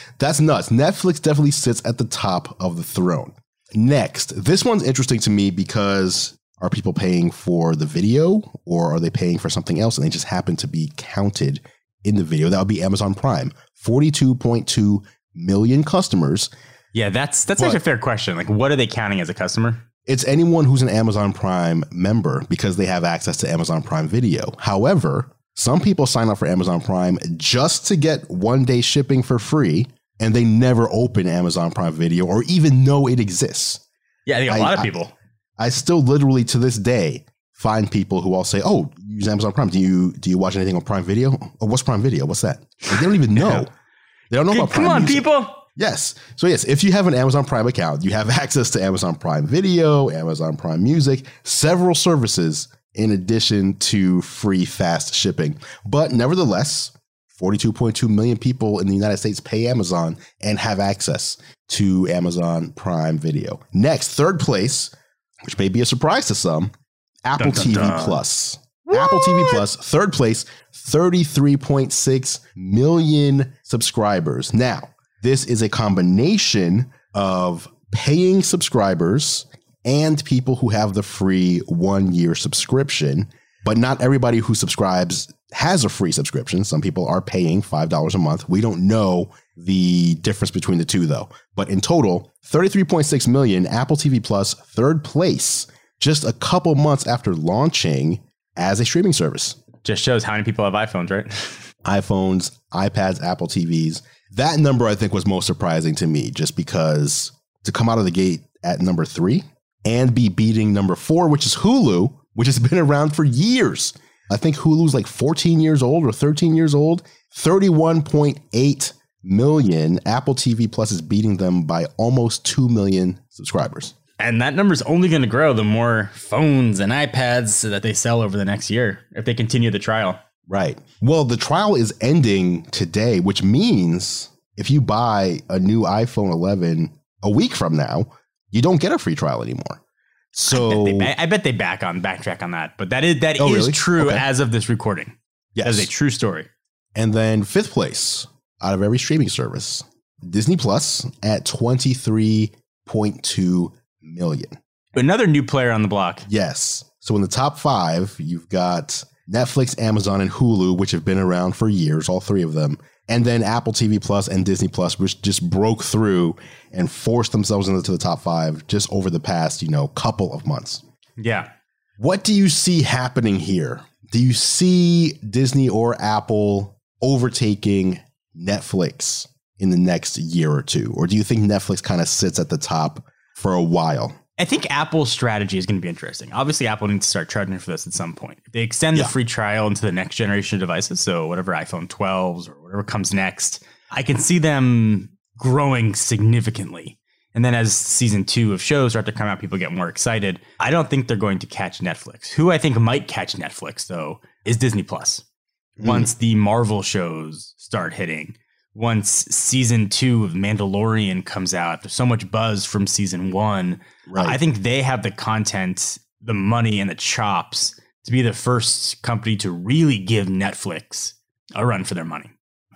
S1: <laughs> that's nuts. Netflix definitely sits at the top of the throne. Next, this one's interesting to me because are people paying for the video or are they paying for something else and they just happen to be counted in the video? That would be Amazon Prime. 42.2 million customers.
S2: Yeah, that's that's
S1: But-
S2: actually a fair question. Like, what are they counting as a customer?
S1: It's anyone who's an Amazon Prime member because they have access to Amazon Prime Video. However, some people sign up for Amazon Prime just to get one day shipping for free and they never open Amazon Prime Video or even know it exists.
S2: Yeah, I think a
S1: I-
S2: lot of people.
S1: I still literally to this day find people who I'll say, "Oh, you use Amazon Prime. Do you do you watch anything on Prime Video? Oh, what's Prime Video? What's that?" Like, they don't even <laughs> know.
S2: Yeah.
S1: They don't know about
S2: Come
S1: Prime Come
S2: on,
S1: Music.
S2: people.
S1: Yes. So yes, if you have an Amazon Prime account, you have <laughs> access to Amazon Prime Video, Amazon Prime Music, several services in addition to free fast shipping. But nevertheless, 42.2 million people in the United States pay Amazon and have access to Amazon Prime Video. Next, third place, which may be a surprise to some, Apple
S2: Dun, dun,
S1: TV
S2: dun.
S1: Plus. Apple TV Plus, third place, 33.6 million subscribers. Now, this is a combination of paying subscribers and people who have the free one year subscription. But not everybody who subscribes has a free subscription. Some people are paying $5 a month. We don't know the difference between the two, though. But in total, 33.6 million, Apple TV Plus, third place, just a couple months after launching as a streaming service.
S2: Just shows how many people have iPhones, right? <laughs>
S1: iPhones, iPads, Apple TVs. That number I think was most surprising to me just because to come out of the gate at number three and be beating number four, which is Hulu, which has <laughs> been around for years. I think Hulu's like 14 years old or 13 years old. 31.8 million. Apple TV Plus is beating them by almost 2 million subscribers.
S2: And that number's only going to grow the more phones and iPads that they sell over the next year if they continue the trial.
S1: Right. Well, the trial is ending today, which means if you buy a new iPhone 11 a week from now, you don't get a free trial anymore. So,
S2: They I bet they back on backtrack on that, but that is that oh, is
S1: Oh, really?
S2: true
S1: Okay.
S2: as of this recording. That is
S1: yes.
S2: a true story.
S1: and then fifth place out of every streaming service, Disney Plus at 23.2 million.
S2: Another new player on the block.
S1: Yes. So in the top five, you've got Netflix, Amazon, and Hulu, which have been around for years, all three of them. And then Apple TV Plus and Disney Plus, which just broke through and forced themselves into the top five just over the past, you know, couple of months.
S2: Yeah.
S1: What do you see happening here? Do you see Disney or Apple overtaking Netflix in the next year or two? Or do you think Netflix kind of sits at the top for a while?
S2: I think Apple's strategy is going to be interesting. Obviously, Apple needs to start charging for this at some point. If they extend the free trial into the next generation of devices, so whatever iPhone 12s or whatever comes next, I can see them growing significantly. And then as season two of shows start to come out, people get more excited. I don't think they're going to catch Netflix. Who I think might catch Netflix, though, is Disney Plus.
S1: Mm.
S2: Once the Marvel shows start hitting, once season two of Mandalorian comes out, there's so much buzz from season one.
S1: Right.
S2: I think they have the content, the money, and the chops to be the first company to really give Netflix a run for their money.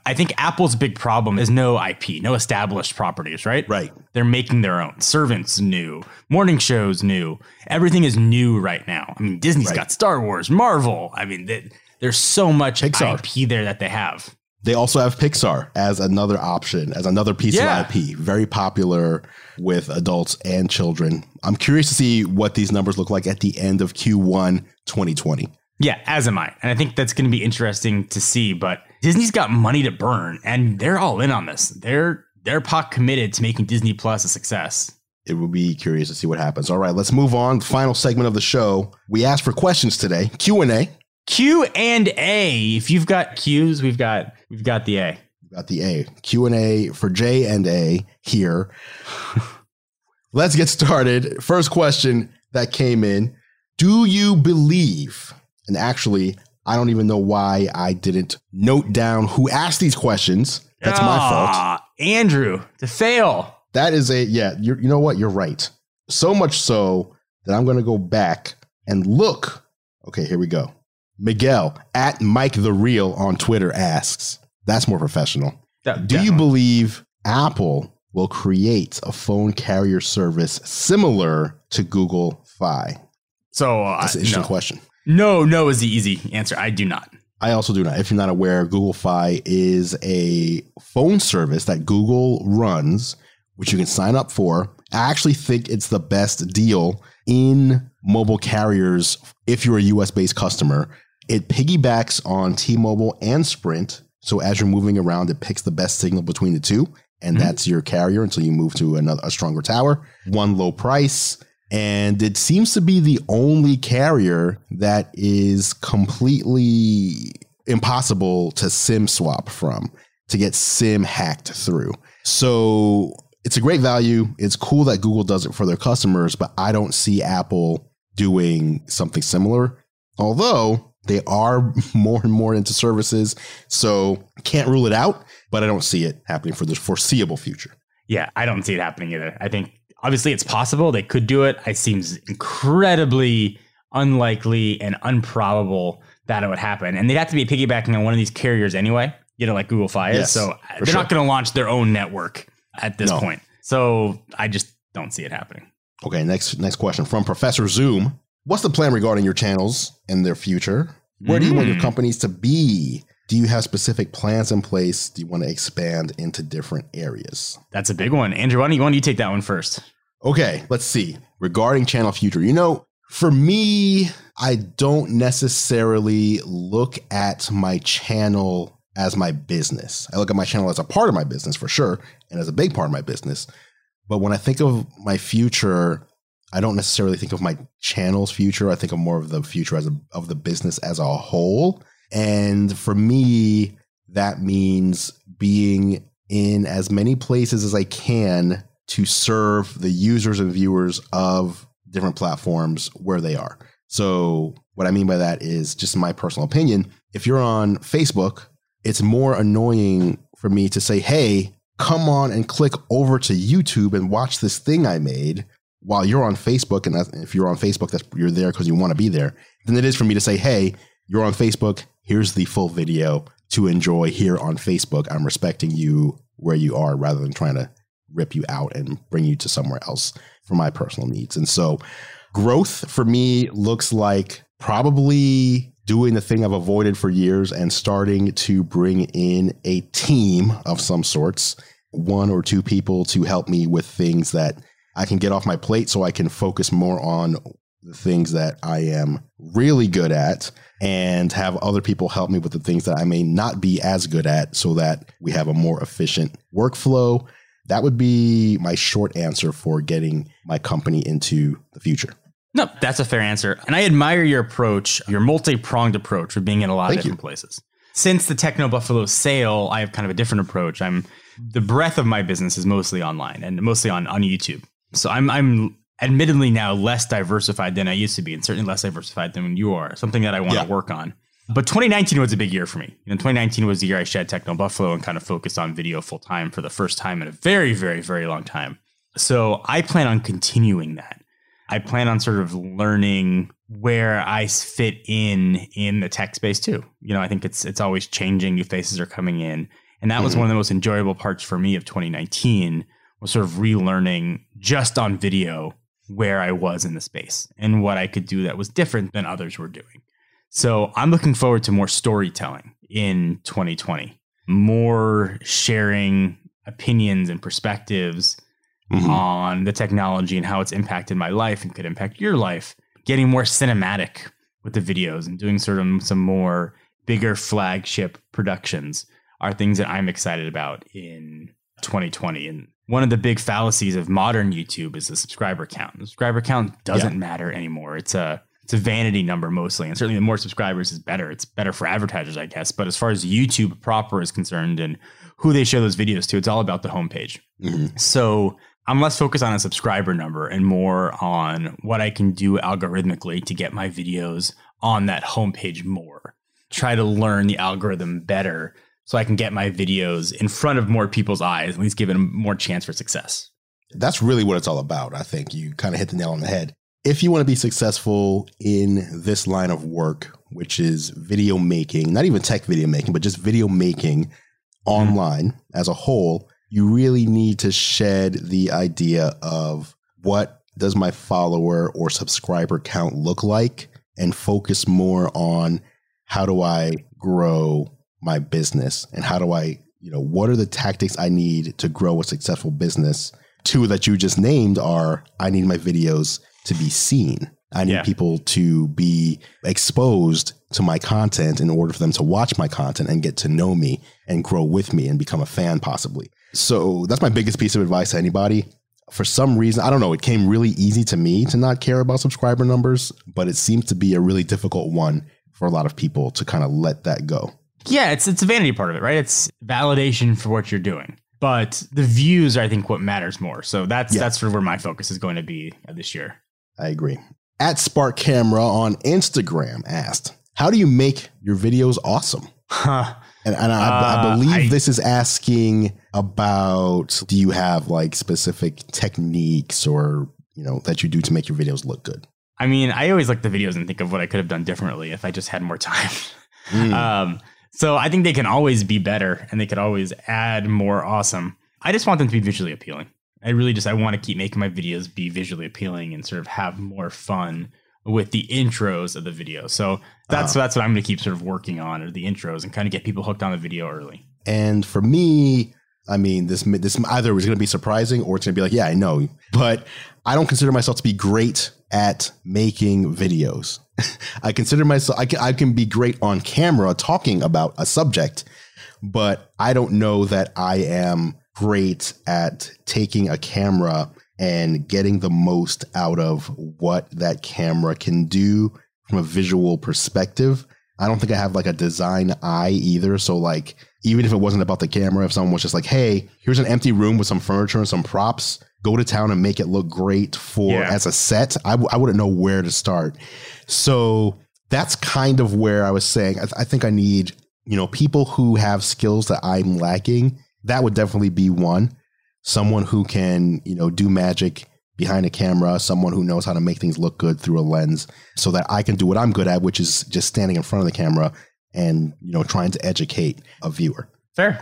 S2: I think Apple's big problem is no IP, no established properties, right?
S1: right.
S2: They're making their own. Servants new, morning shows new. Everything is new right now. I mean, Disney's
S1: Right.
S2: got Star Wars, Marvel. I mean, th- there's so much
S1: Pixar.
S2: IP there that they have.
S1: They also have Pixar as another option, as another piece
S2: Yeah.
S1: of IP, very popular with adults and children. I'm curious to see what these numbers look like at the end of Q1 2020.
S2: Yeah, as am I. And I think that's going to be interesting to see. But Disney's got money to burn, and they're all in on this. They're they're pot committed to making Disney Plus a success.
S1: It will be curious to see what happens. All right, let's move on. Final segment of the show. We asked for questions today. Q&A.
S2: Q and A. If you've got Q's, we've got we've got the A.
S1: We've Got the A. Q&A for J and A here. <laughs> Let's get started. First question that came in. Do you believe, and actually, I don't even know why I didn't note down who asked these questions. That's my fault.
S2: Ah, Andrew, to fail.
S1: That is a, yeah, you're, you know what? You're right. So much so that I'm going to go back and look. Okay, here we go. Miguel at Mike the Real on Twitter asks, that's more professional.
S2: That-
S1: Do you believe Apple will create a phone carrier service similar to Google Fi?
S2: So uh,
S1: That's an interesting
S2: no.
S1: question.
S2: no, no is the easy answer. I do not.
S1: I also do not. If you're not aware, Google Fi is a phone service that Google runs, which you can sign up for. I actually think it's the best deal in mobile carriers if you're a US based customer. It piggybacks on T Mobile and Sprint. So as you're moving around, it picks the best signal between the two. And
S2: Mhm.
S1: that's your carrier until you move to another a stronger tower. One low price. And it seems to be the only carrier that is completely impossible to SIM swap from, to get SIM hacked through. So it's a great value. It's cool that Google does it for their customers, but I don't see Apple doing something similar. Although they are <laughs> more and more into services. So can't rule it out, but I don't see it happening for the foreseeable future.
S2: Yeah, I don't see it happening either. I think obviously it's possible they could do it. It seems incredibly unlikely and unprobable that it would happen. And they'd have to be piggybacking on one of these carriers anyway, you know, like Google Fi is.
S1: Yes,
S2: so they're
S1: sure.
S2: not going to launch their own network at this
S1: No.
S2: point. So I just don't see it happening.
S1: Okay, next next question from Professor Zoom. What's the plan regarding your channels and their future? Where do you want your
S2: Mm.
S1: companies to be? Do you have specific plans in place? Do you want to expand into different areas?
S2: That's a big one. Andrew, why don't you, why don't you take that one first?
S1: Okay, let's see. Regarding channel future, you know, for me, I don't necessarily look at my channel as my business. I look at my channel as a part of my business for sure, and as a big part of my business. But when I think of my future, I don't necessarily think of my channel's future. I think of more of the future as a, of the business as a whole. And for me, that means being in as many places as I can to serve the users and viewers of different platforms where they are. So, what I mean by that is just my personal opinion. If you're on Facebook, it's more annoying for me to say, hey, come on and click over to YouTube and watch this thing I made while you're on Facebook. And if you're on Facebook, that's you're there because you want to be there. Than it is for me to say, hey, you're on Facebook. Here's the full video to enjoy here on Facebook. I'm respecting you where you are rather than trying to rip you out and bring you to somewhere else for my personal needs. And so growth for me looks like probably doing the thing I've avoided for years and starting to bring in a team of some sorts, one or two people to help me with things that I can get off my plate so I can focus more on the things that I am really good at and have other people help me with the things that I may not be as good at so that we have a more efficient workflow. That would be my short answer for getting my company into the future.
S2: No, that's a fair answer. And I admire your approach, your multi pronged approach for being in a lot
S1: Thank
S2: of different places. Since the Techno Buffalo sale, I have kind of a different approach. I'm the breadth of my business is mostly online and mostly on, on YouTube. So I'm I'm admittedly now less diversified than I used to be, and certainly less diversified than you are. Something that I want
S1: Yeah.
S2: to work on. But 2019 was a big year for me. You know, 2019 was the year I shed Techno Buffalo and kind of focused on video full time for the first time in a very, very, very long time. So I plan on continuing that. I plan on sort of learning where I fit in in the tech space too. You know, I think it's it's always changing. New faces are coming in, and that was
S1: Mhm.
S2: one of the most enjoyable parts for me of 2019 was sort of relearning just on video where I was in the space and what I could do that was different than others were doing. So I'm looking forward to more storytelling in 2020, more sharing opinions and perspectives
S1: Mhm.
S2: on the technology and how it's impacted my life and could impact your life. Getting more cinematic with the videos and doing sort of some more bigger flagship productions are things that I'm excited about in 2020. And one of the big fallacies of modern YouTube is the subscriber count. The subscriber count doesn't matter anymore. It's a it's a vanity number mostly, and certainly the more subscribers is better. It's better for advertisers, I guess. But as far as YouTube proper is concerned and who they show those videos to, it's all about the homepage.
S1: Mhm.
S2: So I'm less focused on a subscriber number and more on what I can do algorithmically to get my videos on that homepage more. Try to learn the algorithm better so I can get my videos in front of more people's eyes, at least give them more chance for success.
S1: That's really what it's all about. I think you kind of hit the nail on the head. If you want to be successful in this line of work, which is video making, not even tech video making, but just video making mm-hmm. online as a whole, you really need to shed the idea of what does my follower or subscriber count look like and focus more on how do I grow my business and how do I, you know, what are the tactics I need to grow a successful business? Two that you just named are I need my videos to be seen. I need
S2: Yeah.
S1: people to be exposed to my content in order for them to watch my content and get to know me and grow with me and become a fan possibly. So that's my biggest piece of advice to anybody. For some reason, I don't know, it came really easy to me to not care about subscriber numbers, but it seems to be a really difficult one for a lot of people to kind of let that go.
S2: Yeah, it's it's a vanity part of it, right? It's validation for what you're doing. But the views are, I think, what matters more. So that's
S1: Yeah.
S2: that's sort of where my focus is going to be uh, this year.
S1: I agree. At Spark Camera on Instagram asked, How do you make your videos awesome?
S2: Huh.
S1: And, and I, I
S2: Uh,
S1: believe
S2: I-
S1: this is asking about do you have like specific techniques or, you know, that you do to make your videos look good?
S2: I mean, I always look at the videos and think of what I could have done differently if I just had more <laughs> time.
S1: Mm.
S2: Um, so I think they can always be better and they could always add more awesome. I just want them to be visually appealing. I really just I want to keep making my videos be visually appealing and sort of have more fun with the intros of the video. So that's
S1: Uh-huh.
S2: that's what I'm going to keep sort of working on are the intros and kind of get people hooked on the video early.
S1: And for me, I mean, this this either was going to be surprising or it's going to be like, yeah, I know, but I don't consider myself to be great at making videos. <laughs> I consider myself I can, I can be great on camera talking about a subject, but I don't know that I am great at taking a camera and getting the most out of what that camera can do from a visual perspective. I don't think I have like a design eye either. So like even if it wasn't about the camera, if someone was just like, "Hey, here's an empty room with some furniture and some props, go to town and make it look great for
S2: Yeah.
S1: as a set," I w- I wouldn't know where to start. So that's kind of where I was saying. I, th- I think I need you know people who have skills that I'm lacking. That would definitely be one. Someone who can you know do magic behind a camera, someone who knows how to make things look good through a lens, so that I can do what I'm good at, which is just standing in front of the camera and you know trying to educate a viewer.
S2: Fair.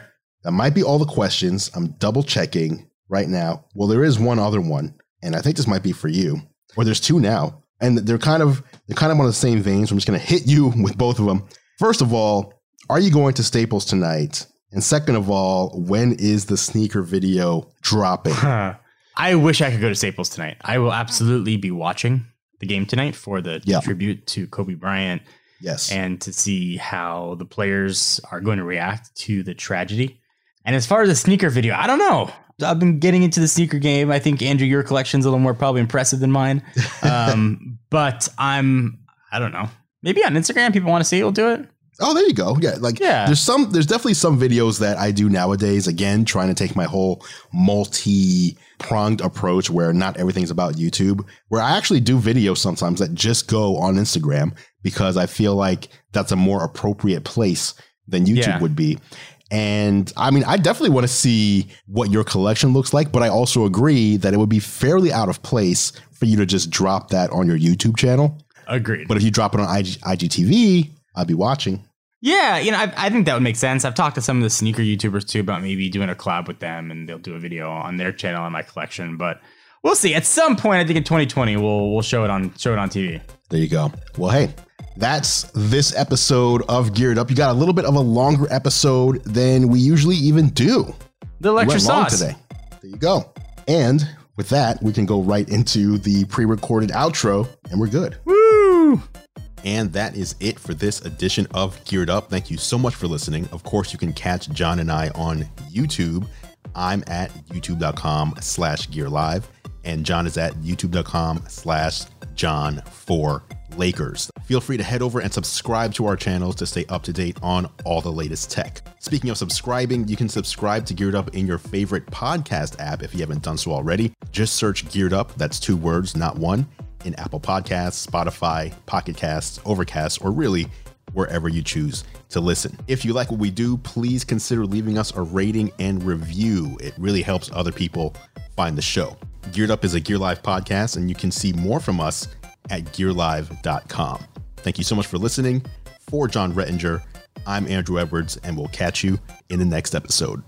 S1: That might be all the questions. I'm double checking right now. Well, there is one other one, and I think this might be for you. Or there's two now, and they're kind of they're kind of on the same vein. So I'm just going to hit you <laughs> with both of them. First of all, are you going to Staples tonight? And second of all, when is the sneaker video dropping? <laughs>
S2: I wish I could go to Staples tonight. I will absolutely be watching the game tonight for the
S1: Yeah.
S2: tribute to Kobe Bryant
S1: Yes.
S2: and to see how the players are going to react to the tragedy. And as far as the sneaker video, I don't know. I've been getting into the sneaker game. I think Andrew, your collection's a little more probably impressive than mine. <laughs> Um, but I'm, I don't know. Maybe on Instagram, people want to see it. We'll do it.
S1: Oh, there you go. Yeah, like
S2: Yeah.
S1: there's some there's definitely some videos that I do nowadays again trying to take my whole multi-pronged approach where not everything's about YouTube, where I actually do videos sometimes that just go on Instagram because I feel like that's a more appropriate place than YouTube
S2: Yeah.
S1: would be. And I mean, I definitely want to see what your collection looks like, but I also agree that it would be fairly out of place for you to just drop that on your YouTube channel.
S2: Agreed.
S1: But if you drop it on IG, IGTV, I'll be watching.
S2: Yeah, you know, I, I think that would make sense. I've talked to some of the sneaker YouTubers too about maybe doing a collab with them, and they'll do a video on their channel on my collection. But we'll see. At some point, I think in 2020, we'll we'll show it on show it on TV.
S1: There you go. Well, hey, that's this episode of Geared Up. You got a little bit of a longer episode than we usually even do.
S2: The
S1: We
S2: lecture
S1: long
S2: sauce.
S1: today. There you go. And with that, we can go right into the pre-recorded outro, and we're good.
S2: Woo!
S1: And that is it for this edition of Geared Up. Thank you so much for listening. Of course, you can catch Jon and I on YouTube. I'm at youtube.com slash gear live, and Jon is at youtube.com slash John for Lakers. Feel free to head over and subscribe to our channels to stay up to date on all the latest tech. Speaking of subscribing, you can subscribe to Geared Up in your favorite podcast app if you haven't done so already. Just search Geared Up, that's two words, not one, in Apple Podcasts, Spotify, Pocket Casts, Overcast, or really wherever you choose to listen. If you like what we do, please consider leaving us a rating and review. It really helps other people find the show. Geared Up is a Gear Live podcast, and you can see more from us at gearlive.com. Thank you so much for listening. For Jon Rettinger, I'm Andrew Edwards, and we'll catch you in the next episode.